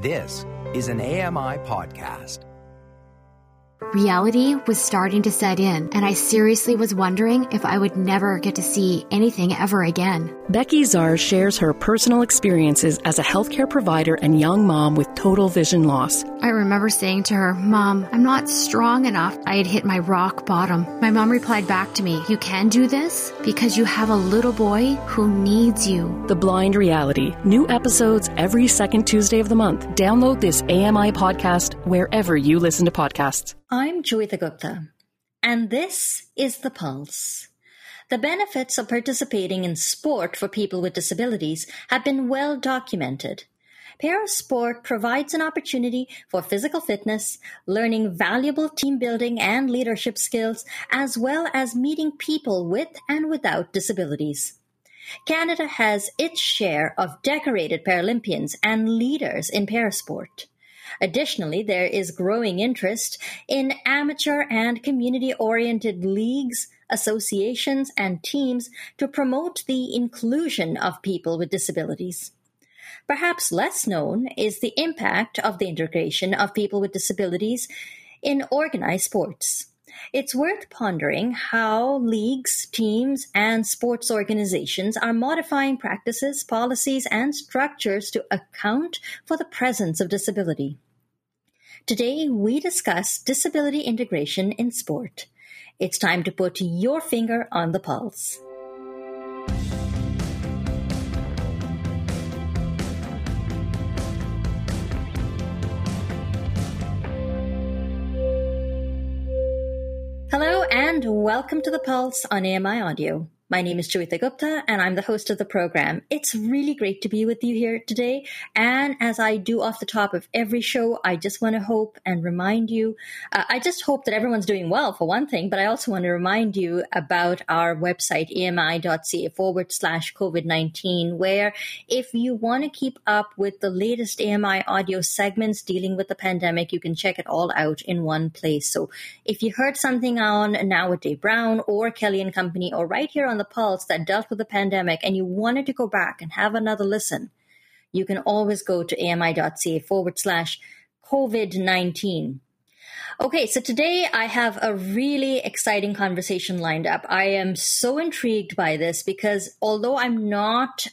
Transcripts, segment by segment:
This is an AMI podcast. Reality was starting to set in, and I seriously was wondering if I would never get to see anything ever again. Becky Czar shares her personal experiences as a healthcare provider and young mom with total vision loss. I remember saying to her, Mom, I'm not strong enough. I had hit my rock bottom. My mom replied back to me, You can do this because you have a little boy who needs you. The Blind Reality. New episodes every second Tuesday of the month. Download this AMI podcast wherever you listen to podcasts. I'm Joeita Gupta, and this is The Pulse. The benefits of participating in sport for people with disabilities have been well documented. Parasport provides an opportunity for physical fitness, learning valuable team building and leadership skills, as well as meeting people with and without disabilities. Canada has its share of decorated Paralympians and leaders in parasport. Additionally, there is growing interest in amateur and community oriented leagues, associations, and teams to promote the inclusion of people with disabilities. Perhaps less known is the impact of the integration of people with disabilities in organized sports. It's worth pondering how leagues, teams, and sports organizations are modifying practices, policies, and structures to account for the presence of disability. Today, we discuss disability integration in sport. It's time to put your finger on the pulse. And welcome to the Pulse on AMI Audio. My name is Joeita Gupta and I'm the host of the program. It's really great to be with you here today. And as I do off the top of every show, I just want to hope and remind you, uh, I just hope that everyone's doing well for one thing, but I also want to remind you about our website, ami.ca forward slash COVID-19, where if you want to keep up with the latest AMI audio segments dealing with the pandemic, you can check it all out in one place. So if you heard something on Now with Dave Brown or Kelly and Company or right here on the pulse that dealt with the pandemic and you wanted to go back and have another listen, you can always go to ami.ca forward slash COVID 19. Okay, so today I have a really exciting conversation lined up. I am so intrigued by this because although I'm not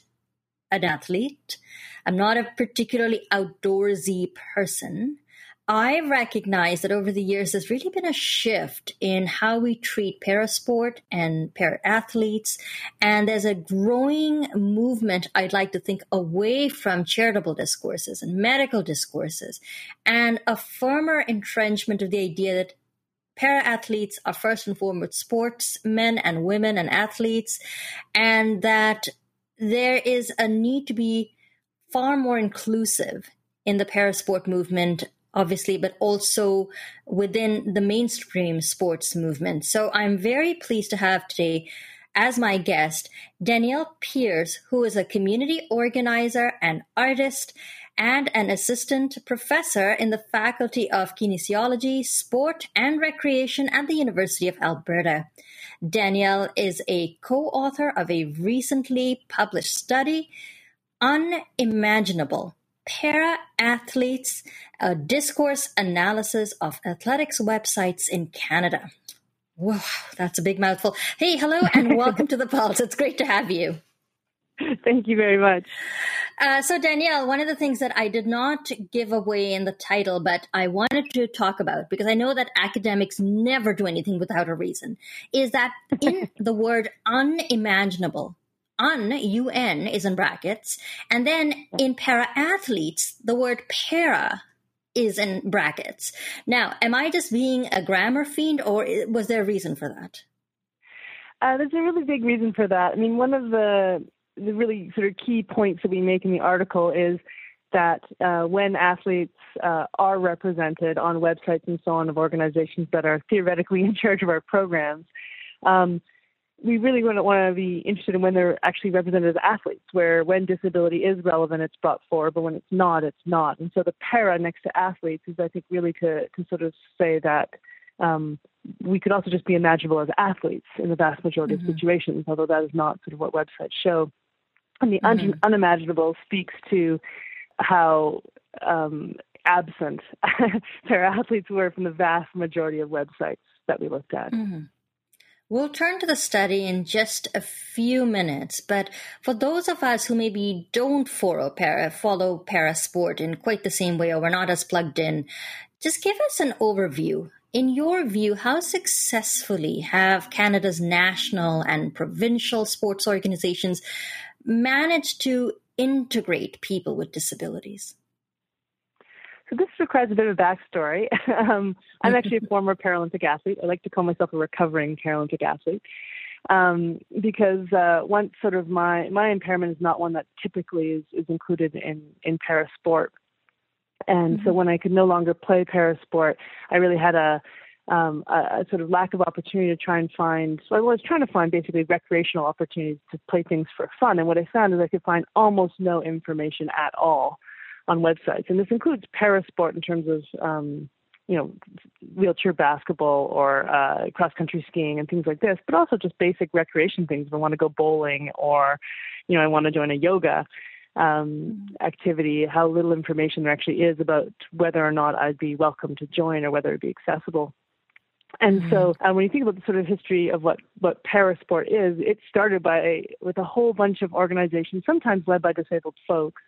an athlete, I'm not a particularly outdoorsy person, I recognize that over the years, there's really been a shift in how we treat parasport and para athletes. And there's a growing movement, I'd like to think, away from charitable discourses and medical discourses and a firmer entrenchment of the idea that para athletes are first and foremost sportsmen and women and athletes, and that there is a need to be far more inclusive in the parasport movement obviously, but also within the mainstream sports movement. So I'm very pleased to have today as my guest Danielle Peers, who is a community organizer and artist and an assistant professor in the Faculty of Kinesiology, Sport and Recreation at the University of Alberta. Danielle is a co author of a recently published study, Unimaginable para athletes, a discourse analysis of athletics websites in Canada. Whoa, that's a big mouthful. Hey, hello, and welcome to the Pulse. It's great to have you. Thank you very much. Uh, so, Danielle, one of the things that I did not give away in the title, but I wanted to talk about, because I know that academics never do anything without a reason, is that in the word unimaginable, un, un is in brackets. And then in para athletes, the word para is in brackets. Now, am I just being a grammar fiend or was there a reason for that? Uh, there's a really big reason for that. I mean, one of the, the really sort of key points that we make in the article is that uh, when athletes uh, are represented on websites and so on of organizations that are theoretically in charge of our programs, um, we really want to, want to be interested in when they're actually represented as athletes, where when disability is relevant, it's brought forward, but when it's not, it's not. And so the para next to athletes is, I think, really to, to sort of say that um, we could also just be imaginable as athletes in the vast majority mm-hmm. of situations, although that is not sort of what websites show. And the mm-hmm. un- unimaginable speaks to how um, absent para athletes were from the vast majority of websites that we looked at. Mm-hmm. We'll turn to the study in just a few minutes, but for those of us who maybe don't follow para, follow para sport in quite the same way or we're not as plugged in, just give us an overview. In your view, how successfully have Canada's national and provincial sports organizations managed to integrate people with disabilities? So this requires a bit of a backstory. um, I'm actually a former Paralympic athlete. I like to call myself a recovering Paralympic athlete um, because uh, once sort of my my impairment is not one that typically is, is included in in para sport, and mm-hmm. so when I could no longer play para sport, I really had a um, a, a, sort of lack of opportunity to try and find. So I was trying to find basically recreational opportunities to play things for fun, and what I found is I could find almost no information at all on websites, and this includes parasport in terms of um, you know wheelchair basketball or uh, cross country skiing and things like this, but also just basic recreation things. If I want to go bowling or you know I want to join a yoga um, activity, how little information there actually is about whether or not I'd be welcome to join or whether it'd be accessible. And mm-hmm. so, uh, when you think about the sort of history of what what parasport is, it started by with a whole bunch of organizations, sometimes led by disabled folks,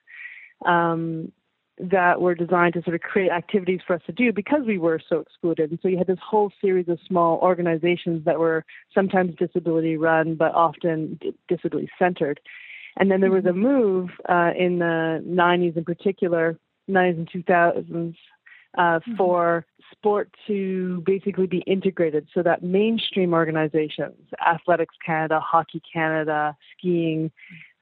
um, that were designed to sort of create activities for us to do because we were so excluded. And so you had this whole series of small organizations that were sometimes disability run, but often disability centered. And then there was a mm-hmm. move uh, in the 90s in particular, 90s and 2000s, uh, mm-hmm. for sport to basically be integrated so that mainstream organizations, Athletics Canada, Hockey Canada, skiing,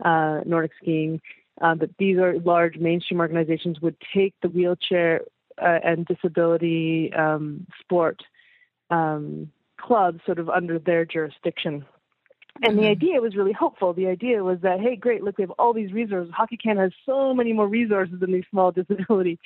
uh, Nordic skiing, uh, that these are large mainstream organizations would take the wheelchair uh, and disability um, sport um, clubs sort of under their jurisdiction. And mm-hmm. the idea was really hopeful. The idea was that, hey, great, look, we have all these resources. Hockey Canada has so many more resources than these small disability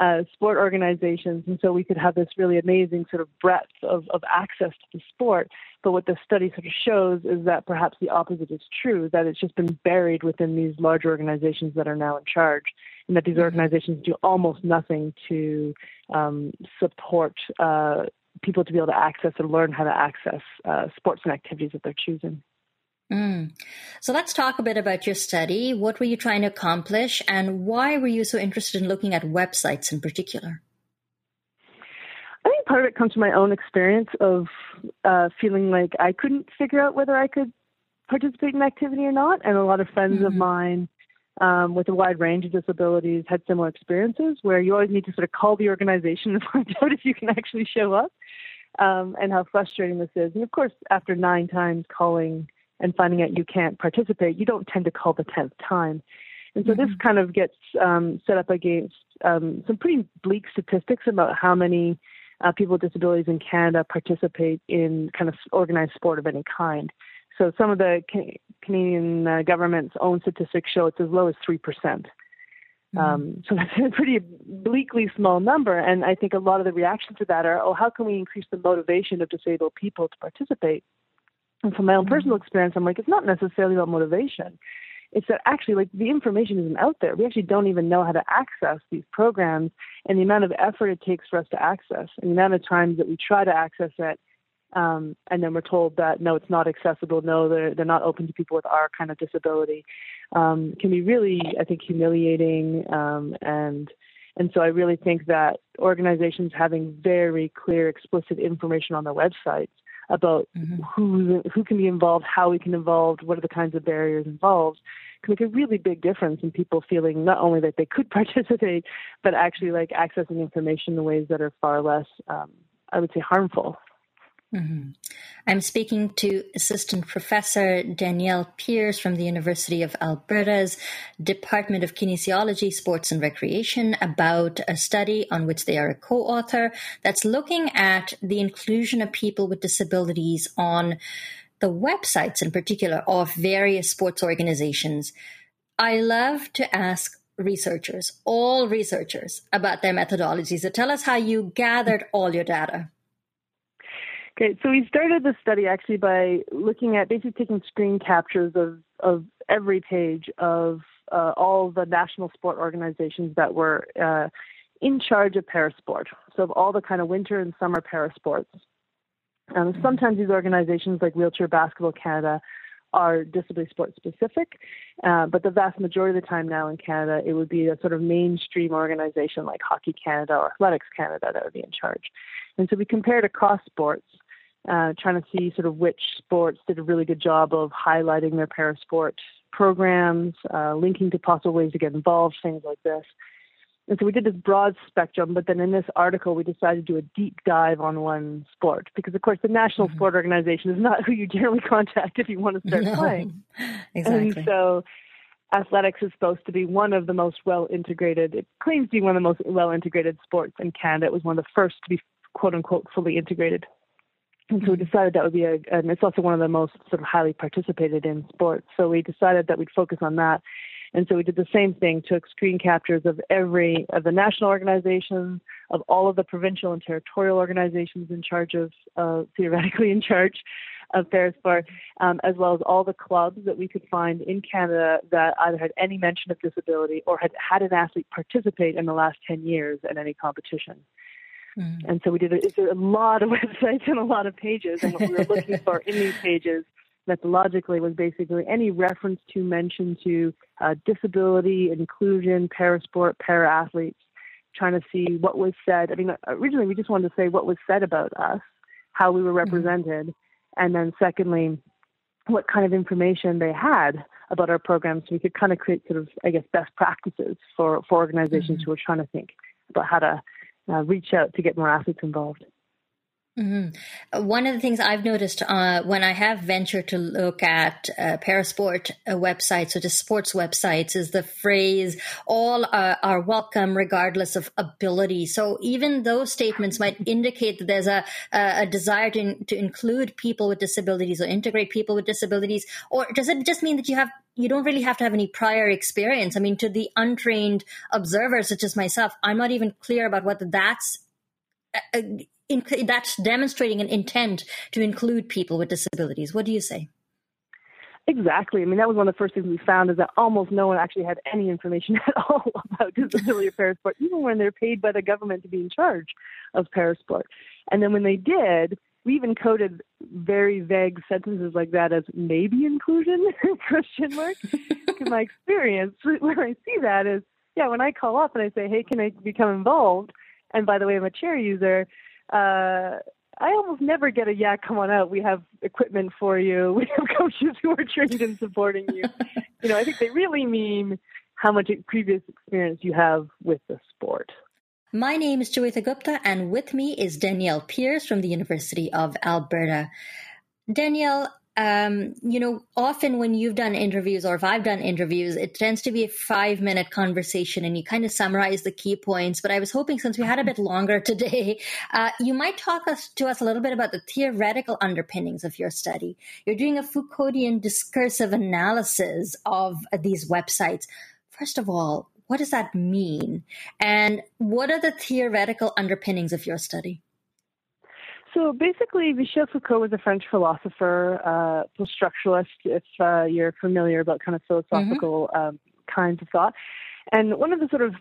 uh, sport organizations, and so we could have this really amazing sort of breadth of, of access to the sport. But what the study sort of shows is that perhaps the opposite is true, that it's just been buried within these large organizations that are now in charge, and that these mm-hmm. organizations do almost nothing to um, support uh, people to be able to access and learn how to access uh, sports and activities that they're choosing. Mm. So let's talk a bit about your study. What were you trying to accomplish, and why were you so interested in looking at websites in particular? I think part of it comes from my own experience of uh, feeling like I couldn't figure out whether I could participate in an activity or not, and a lot of friends mm-hmm. of mine um, with a wide range of disabilities had similar experiences where you always need to sort of call the organization and find out if you can actually show up, um, and how frustrating this is. And of course, after nine times calling and finding out you can't participate, you don't tend to call the 10th time. And so mm-hmm. this kind of gets um, set up against um, some pretty bleak statistics about how many uh, people with disabilities in Canada participate in kind of organized sport of any kind. So some of the Can- Canadian uh, government's own statistics show it's as low as 3%. Mm-hmm. Um, so that's a pretty bleakly small number. And I think a lot of the reactions to that are, oh, how can we increase the motivation of disabled people to participate? And from my own personal mm-hmm. experience, I'm like, it's not necessarily about motivation. It's that actually, like, the information isn't out there. We actually don't even know how to access these programs and the amount of effort it takes for us to access, and the amount of times that we try to access it, um, and then we're told that no, it's not accessible. No, they're they're not open to people with our kind of disability. Um, can be really, I think, humiliating um, and and so I really think that organizations having very clear, explicit information on their websites about mm-hmm. who who can be involved, how we can involve, what are the kinds of barriers involved, can make a really big difference in people feeling not only that they could participate, but actually like accessing information in ways that are far less, um, I would say, harmful. Mm-hmm. I'm speaking to Assistant Professor Danielle Peers from the University of Alberta's Department of Kinesiology, Sports and Recreation about a study on which they are a co author that's looking at the inclusion of people with disabilities on the websites, in particular, of various sports organizations. I love to ask researchers, all researchers, about their methodologies. So tell us how you gathered all your data. Okay, so we started the study actually by looking at basically taking screen captures of, of every page of uh, all the national sport organizations that were uh, in charge of parasport. So of all the kind of winter and summer parasports. Um, sometimes these organizations, like Wheelchair Basketball Canada, are disability sport specific, uh, but the vast majority of the time now in Canada, it would be a sort of mainstream organization like Hockey Canada or Athletics Canada that would be in charge. And so we compared across sports, uh, trying to see sort of which sports did a really good job of highlighting their parasport programs, uh, linking to possible ways to get involved, things like this. And so we did this broad spectrum, but then in this article, we decided to do a deep dive on one sport because, of course, the National mm-hmm. Sport Organization is not who you generally contact if you want to start no, playing. Exactly. And so athletics is supposed to be one of the most well integrated, it claims to be one of the most well integrated sports in Canada. It was one of the first to be quote unquote fully integrated. And so we decided that would be a, and it's also one of the most sort of highly participated in sports. So we decided that we'd focus on that. And so we did the same thing, took screen captures of every of the national organizations, of all of the provincial and territorial organizations in charge of, uh, theoretically in charge of Parasport, um, as well as all the clubs that we could find in Canada that either had any mention of disability or had had an athlete participate in the last 10 years at any competition. Mm. And so we did a, a lot of websites and a lot of pages. And what we were looking for in these pages methodologically was basically any reference to mention to uh, disability, inclusion, parasport, para athletes, trying to see what was said. I mean, originally we just wanted to say what was said about us, how we were mm-hmm. represented, mm-hmm. and then secondly, what kind of information they had about our programs so we could kind of create sort of, I guess, best practices for, for organizations mm-hmm. who are trying to think about how to uh, reach out to get more athletes involved. Mm-hmm. One of the things I've noticed uh, when I have ventured to look at uh, parasport uh, websites or just sports websites is the phrase "all are welcome regardless of ability." So even those statements might indicate that there's a, a desire to, to include people with disabilities or integrate people with disabilities, or does it just mean that you have you don't really have to have any prior experience? I mean, to the untrained observer such as myself, I'm not even clear about whether that's uh, in, that's demonstrating an intent to include people with disabilities. What do you say? Exactly. I mean, that was one of the first things we found is that almost no one actually had any information at all about disability or parasport, even when they're paid by the government to be in charge of parasport. And then when they did, we even coded very vague sentences like that as maybe inclusion question mark. Because my experience where I see that is, yeah, when I call up and I say, hey, can I become involved? And by the way, I'm a chair user uh, I almost never get a yeah, come on out. We have equipment for you. We have coaches who are trained in supporting you. you know, I think they really mean how much previous experience you have with the sport. My name is Joeita Gupta, and with me is Danielle Peers from the University of Alberta. Danielle, um, you know, often when you've done interviews or if I've done interviews, it tends to be a five minute conversation and you kind of summarize the key points. But I was hoping since we had a bit longer today, uh, you might talk us, to us a little bit about the theoretical underpinnings of your study. You're doing a Foucauldian discursive analysis of these websites. First of all, what does that mean? And what are the theoretical underpinnings of your study? So basically, Michel Foucault was a French philosopher, uh, structuralist, if uh, you're familiar about kind of philosophical mm-hmm. um, kinds of thought. And one of the sort of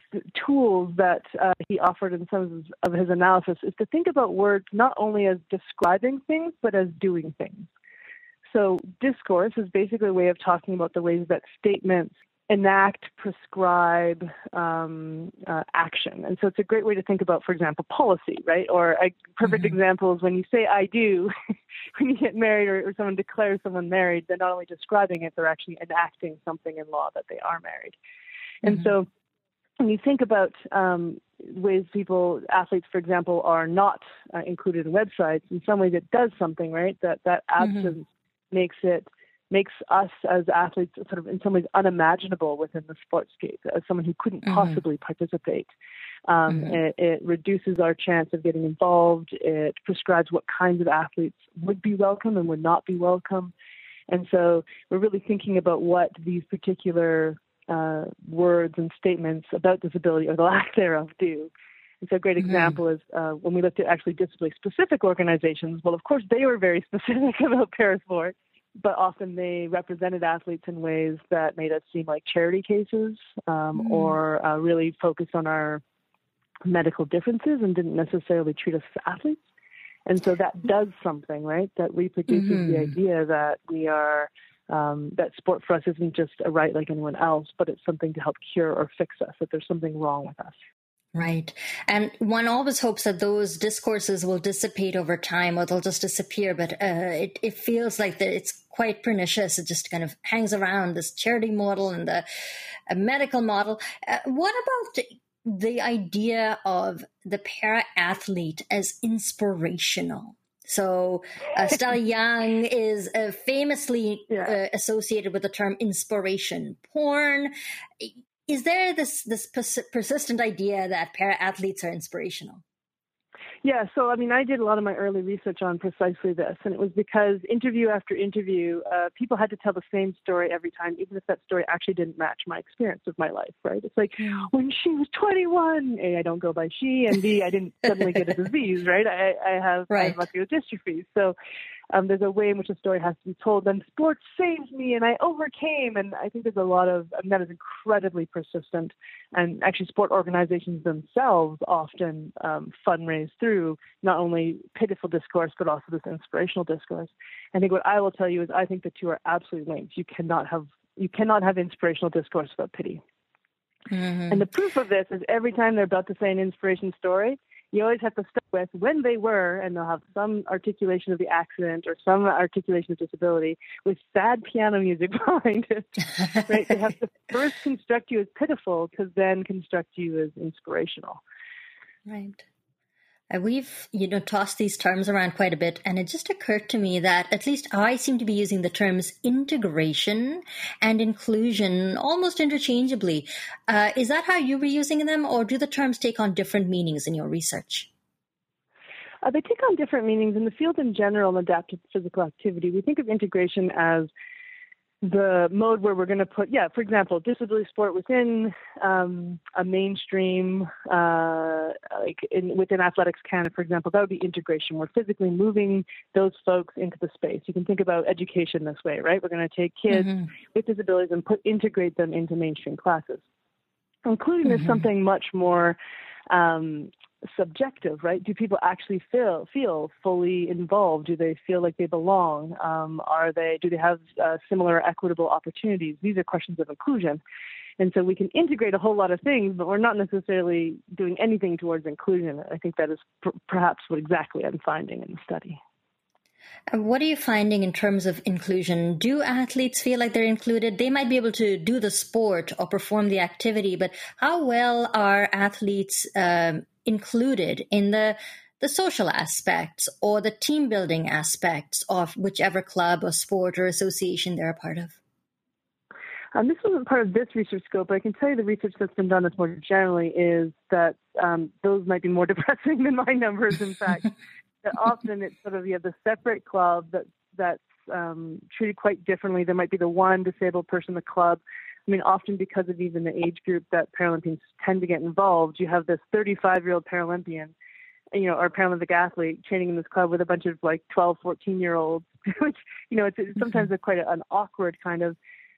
tools that uh, he offered in some of his, of his analysis is to think about words not only as describing things, but as doing things. So discourse is basically a way of talking about the ways that statements enact, prescribe um, uh, action. And so it's a great way to think about, for example, policy, right? Or a perfect mm-hmm. example is when you say I do, when you get married or, or, someone declares someone married, they're not only describing it, they're actually enacting something in law that they are married. Mm-hmm. And so when you think about um, ways people, athletes, for example, are not uh, included in websites, in some ways it does something, right? That, that mm-hmm. absence mm-hmm. makes it makes us as athletes sort of in some ways unimaginable within the sportscape as someone who couldn't mm-hmm. possibly participate. Um, mm-hmm. it, it, reduces our chance of getting involved. It prescribes what kinds of athletes would be welcome and would not be welcome. And so we're really thinking about what these particular uh, words and statements about disability or the lack thereof do. And so a great mm-hmm. example is uh, when we looked at actually disability specific organizations. Well, of course, they were very specific about parasport but often they represented athletes in ways that made us seem like charity cases um, mm. or uh, really focused on our medical differences and didn't necessarily treat us as athletes. And so that does something, right? That reproduces mm-hmm. the idea that we are um, that sport for us isn't just a right like anyone else, but it's something to help cure or fix us, that there's something wrong with us. Right. And one always hopes that those discourses will dissipate over time or they'll just disappear. But uh, it, it feels like that it's quite pernicious. It just kind of hangs around this charity model and the medical model. Uh, what about the idea of the para athlete as inspirational? So uh, Stella Young is uh, famously yeah. uh, associated with the term inspiration porn. Is there this this pers- persistent idea that para athletes are inspirational? Yeah, so I mean, I did a lot of my early research on precisely this, and it was because interview after interview, uh, people had to tell the same story every time, even if that story actually didn't match my experience of my life. Right? It's like when she was 21, a I don't go by she, and b I didn't suddenly get a disease. Right? I, I have, right. I have muscular dystrophy, so um, there's a way in which a story has to be told. Then sports saved me, and I overcame. And I think there's a lot of I mean, that is incredibly persistent. And actually, sport organizations themselves often um, fundraise through not only pitiful discourse but also this inspirational discourse. I think what I will tell you is I think the two are absolutely linked. You cannot have you cannot have inspirational discourse without pity. Mm-hmm. And the proof of this is every time they're about to say an inspiration story, you always have to start with when they were, and they'll have some articulation of the accident or some articulation of disability with sad piano music behind it. right? They have to first construct you as pitiful to then construct you as inspirational. Right. Uh, we've, you know, tossed these terms around quite a bit, and it just occurred to me that at least I seem to be using the terms integration and inclusion almost interchangeably. Uh, is that how you were using them, or do the terms take on different meanings in your research? Uh, they take on different meanings in the field in general. Adaptive physical activity. We think of integration as the mode where we're going to put, yeah, for example, disability sport within um, a mainstream, uh, like in, within Athletics Canada, for example, that would be integration. We're physically moving those folks into the space. You can think about education this way, right? We're going to take kids mm-hmm. with disabilities and put integrate them into mainstream classes. Including mm-hmm. is something much more um, subjective, right? Do people actually feel feel fully involved? Do they feel like they belong? Um, are they do they have uh, similar equitable opportunities? These are questions of inclusion. And so we can integrate a whole lot of things, but we're not necessarily doing anything towards inclusion. I think that is perhaps what exactly I'm finding in the study. What are you finding in terms of inclusion? Do athletes feel like they're included? They might be able to do the sport or perform the activity, but how well are athletes um, included in the the social aspects or the team building aspects of whichever club or sport or association they're a part of? Um, this wasn't part of this research scope, but I can tell you the research that's been done that's more generally is that um, those might be more depressing than my numbers. In fact, often it's sort of you have the separate club that that's um, treated quite differently. There might be the one disabled person in the club I mean, often because of even the age group that Paralympians tend to get involved, you have this 35 year old Paralympian, you know, or Paralympic athlete training in this club with a bunch of like 12, 14 year olds, which, you know, it's, it's sometimes a quite an awkward kind of.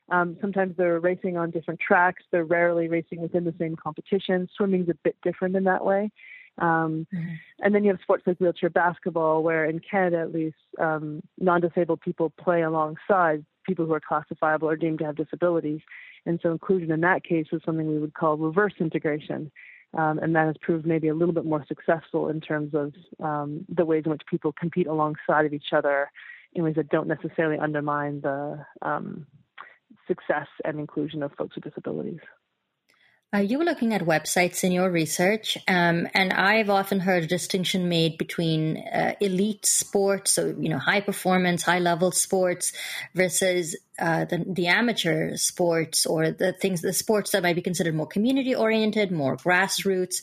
Um, sometimes they're racing on different tracks. They're rarely racing within the same competition. Swimming's a bit different in that way. Um, mm-hmm. And then you have sports like wheelchair basketball, where in Canada at least, um, non disabled people play alongside people who are classifiable or deemed to have disabilities. And so inclusion in that case is something we would call reverse integration. Um, and that has proved maybe a little bit more successful in terms of um, the ways in which people compete alongside of each other in ways that don't necessarily undermine the um, success and inclusion of folks with disabilities. Uh, you were looking at websites in your research, um, and I've often heard a distinction made between uh, elite sports, so you know, high performance, high level sports, versus uh, the, the amateur sports or the things, the sports that might be considered more community oriented, more grassroots.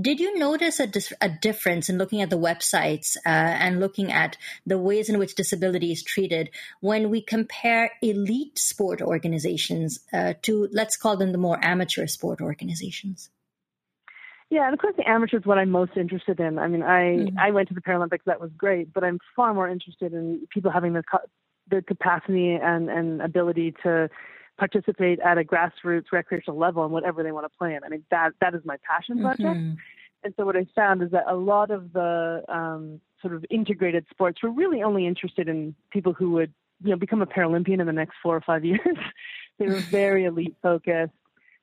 Did you notice a, dis- a difference in looking at the websites uh, and looking at the ways in which disability is treated when we compare elite sport organizations uh, to, let's call them the more amateur sport organizations? Yeah, and of course the amateur is what I'm most interested in. I mean, I mm-hmm. I went to the Paralympics, that was great, but I'm far more interested in people having the the capacity and, and ability to participate at a grassroots recreational level in whatever they want to play in. I mean, that that is my passion project. Mm-hmm. And so what I found is that a lot of the um, sort of integrated sports were really only interested in people who would, you know, become a Paralympian in the next four or five years. they were very elite focused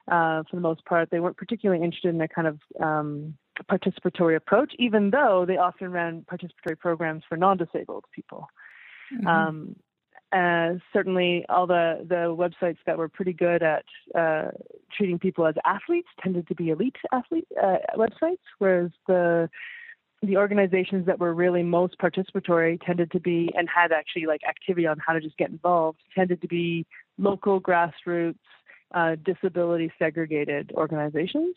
uh, for the most part. They weren't particularly interested in a kind of um, participatory approach, even though they often ran participatory programs for non-disabled people. Mm-hmm. Um, uh, certainly, all the, the websites that were pretty good at uh, treating people as athletes tended to be elite athlete uh, websites, whereas the the organizations that were really most participatory tended to be and had actually like activity on how to just get involved tended to be local grassroots uh, disability segregated organizations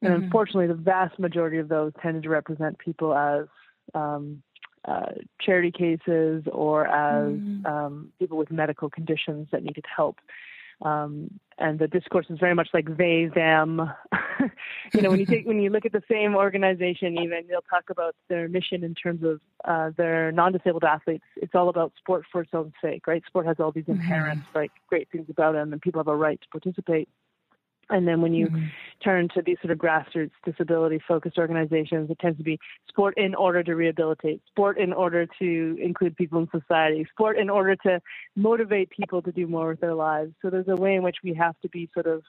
and mm-hmm. unfortunately the vast majority of those tended to represent people as um, uh, charity cases or as mm. um, people with medical conditions that needed help. Um, and the discourse is very much like they, them. you know, when you take when you look at the same organization, even they'll talk about their mission in terms of uh, their non-disabled athletes. It's all about sport for its own sake, right? Sport has all these mm-hmm. inherent mm-hmm. like great things about it, and people have a right to participate. And then when you mm-hmm. turn to these sort of grassroots disability focused organizations, it tends to be sport in order to rehabilitate, sport in order to include people in society, sport in order to motivate people to do more with their lives. So there's a way in which we have to be sort of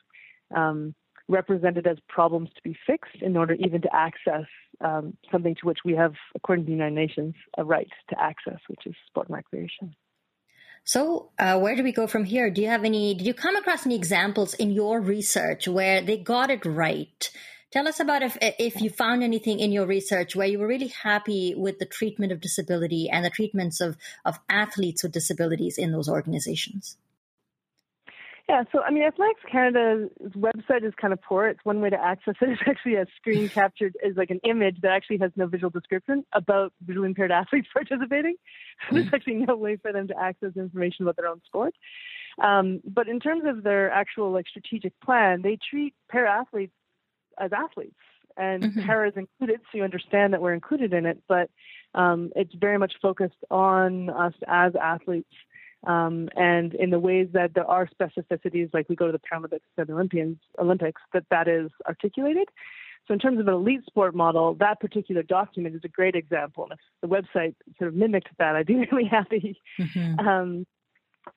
um, represented as problems to be fixed in order even to access um, something to which we have, according to the United Nations, a right to access, which is sport and recreation. So, uh, where do we go from here? Do you have any, did you come across any examples in your research where they got it right? Tell us about if, if you found anything in your research where you were really happy with the treatment of disability and the treatments of, of athletes with disabilities in those organizations. Yeah, so I mean, Athletics Canada's website is kind of poor. It's one way to access it. it is actually a screen captured is like an image that actually has no visual description about visually impaired athletes participating. There's mm. actually no way for them to access information about their own sport. Um, but in terms of their actual like strategic plan, they treat para athletes as athletes, and mm-hmm. para is included, so you understand that we're included in it. But um, it's very much focused on us as athletes um, and in the ways that there are specificities, like we go to the Paralympics and the Olympians, Olympics, that that is articulated. So in terms of an elite sport model, that particular document is a great example. And if the website sort of mimicked that, I'd be really happy. Mm-hmm. Um,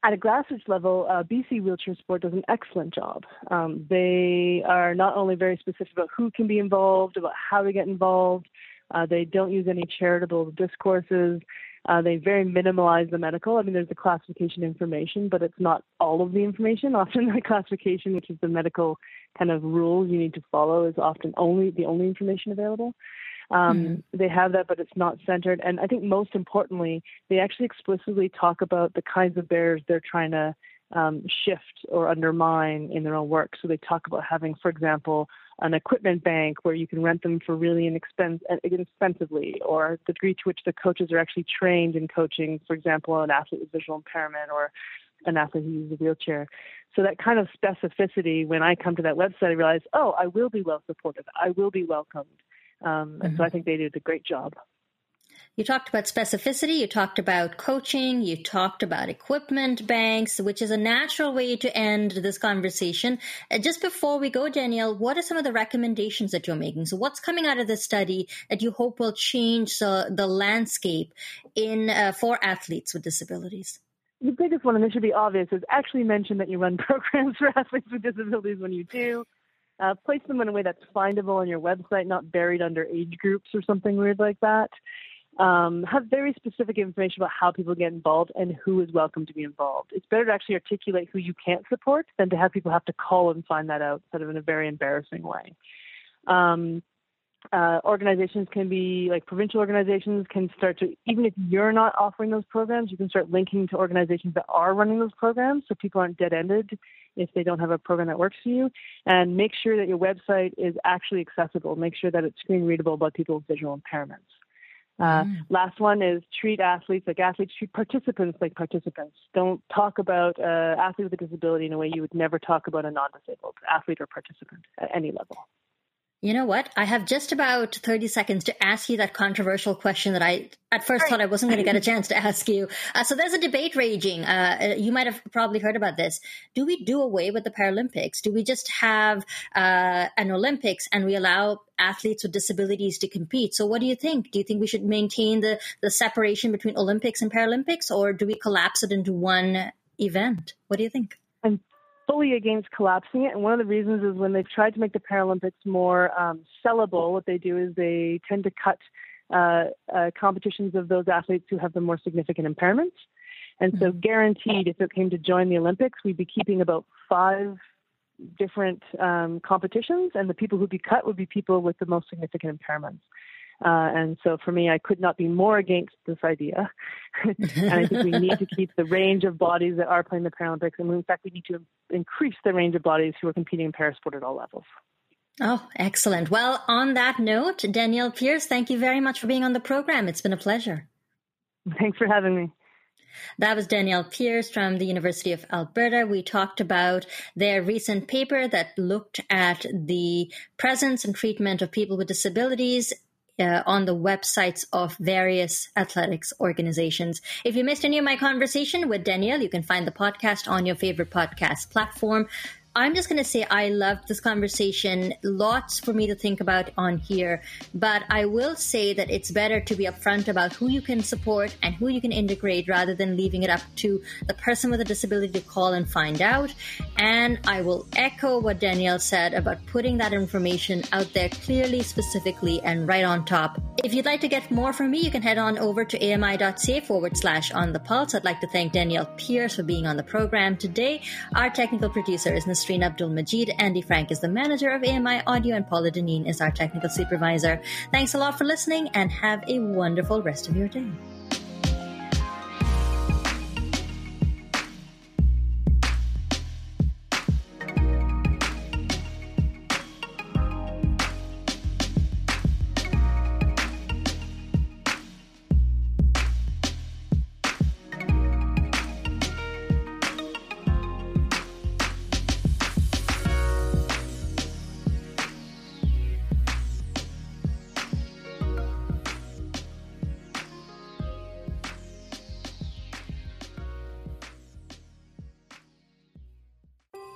at a grassroots level, uh, BC Wheelchair Sport does an excellent job. Um, they are not only very specific about who can be involved, about how to get involved. Uh, they don't use any charitable discourses. Uh, they very minimalize the medical. I mean, there's the classification information, but it's not all of the information. Often the classification, which is the medical kind of rules you need to follow, is often only the only information available. Um, mm-hmm. They have that, but it's not centered. And I think most importantly, they actually explicitly talk about the kinds of barriers they're trying to um, shift or undermine in their own work. So they talk about having, for example, an equipment bank where you can rent them for really inexpensive, inexpensively, or the degree to which the coaches are actually trained in coaching, for example, an athlete with visual impairment or an athlete who uses a wheelchair. So that kind of specificity, when I come to that website, I realize, oh, I will be well supported. I will be welcomed. Um, and mm-hmm. so I think they did a great job. You talked about specificity, you talked about coaching, you talked about equipment banks, which is a natural way to end this conversation. Uh, just before we go, Danielle, what are some of the recommendations that you're making? So, what's coming out of this study that you hope will change uh, the landscape in uh, for athletes with disabilities? The biggest one, and this should be obvious, is actually mention that you run programs for athletes with disabilities when you do. Uh, place them in a way that's findable on your website, not buried under age groups or something weird like that um, have very specific information about how people get involved and who is welcome to be involved. It's better to actually articulate who you can't support than to have people have to call and find that out sort of in a very embarrassing way. Um, uh, organizations can be like provincial organizations can start to even if you're not offering those programs you can start linking to organizations that are running those programs so people aren't dead-ended if they don't have a program that works for you and make sure that your website is actually accessible make sure that it's screen readable by people with visual impairments uh, mm. Last one is treat athletes like athletes, treat participants like participants. Don't talk about uh, athlete with a disability in a way you would never talk about a non-disabled athlete or participant at any level. You know what? I have just about 30 seconds to ask you that controversial question that I at first thought I wasn't going to get a chance to ask you. Uh, so there's a debate raging. Uh, uh, you might have probably heard about this. Do we do away with the Paralympics? Do we just have uh, an Olympics and we allow athletes with disabilities to compete? So what do you think? Do you think we should maintain the, the separation between Olympics and Paralympics or do we collapse it into one event? What do you think? I'm fully against collapsing it. And one of the reasons is when they've tried to make the Paralympics more um, sellable, what they do is they tend to cut uh, uh, competitions of those athletes who have the more significant impairments. And so, mm-hmm. guaranteed, if it came to join the Olympics, we'd be keeping about five different um, competitions, and the people who'd be cut would be people with the most significant impairments. Uh, and so for me, I could not be more against this idea. and I think we need to keep the range of bodies that are playing the Paralympics. And in fact, we need to increase the range of bodies who are competing in parasport at all levels. Oh, excellent. Well, on that note, Danielle Peers, thank you very much for being on the program. It's been a pleasure. Thanks for having me. That was Danielle Peers from the University of Alberta. We talked about their recent paper that looked at the presence and treatment of people with disabilities uh, on the websites of various athletics organizations. If you missed any of my conversation with Danielle, you can find the podcast on your favorite podcast platform. I'm just going to say I loved this conversation. Lots for me to think about on here, but I will say that it's better to be upfront about who you can support and who you can integrate rather than leaving it up to the person with a disability to call and find out. And I will echo what Danielle said about putting that information out there clearly, specifically, and right on top. If you'd like to get more from me, you can head on over to ami.ca forward slash on the pulse. I'd like to thank Danielle Peers for being on the program today. Our technical producer is Nasreen Abdul Majid. Andy Frank is the manager of AMI Audio, and Paula Deneen is our technical supervisor. Thanks a lot for listening, and have a wonderful rest of your day.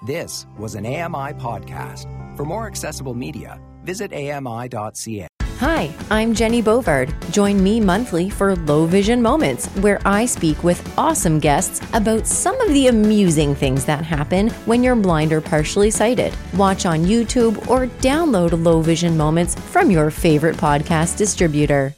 This was an AMI podcast. For more accessible media, visit AMI.ca. Hi, I'm Jenny Bovard. Join me monthly for Low Vision Moments, where I speak with awesome guests about some of the amusing things that happen when you're blind or partially sighted. Watch on YouTube or download Low Vision Moments from your favorite podcast distributor.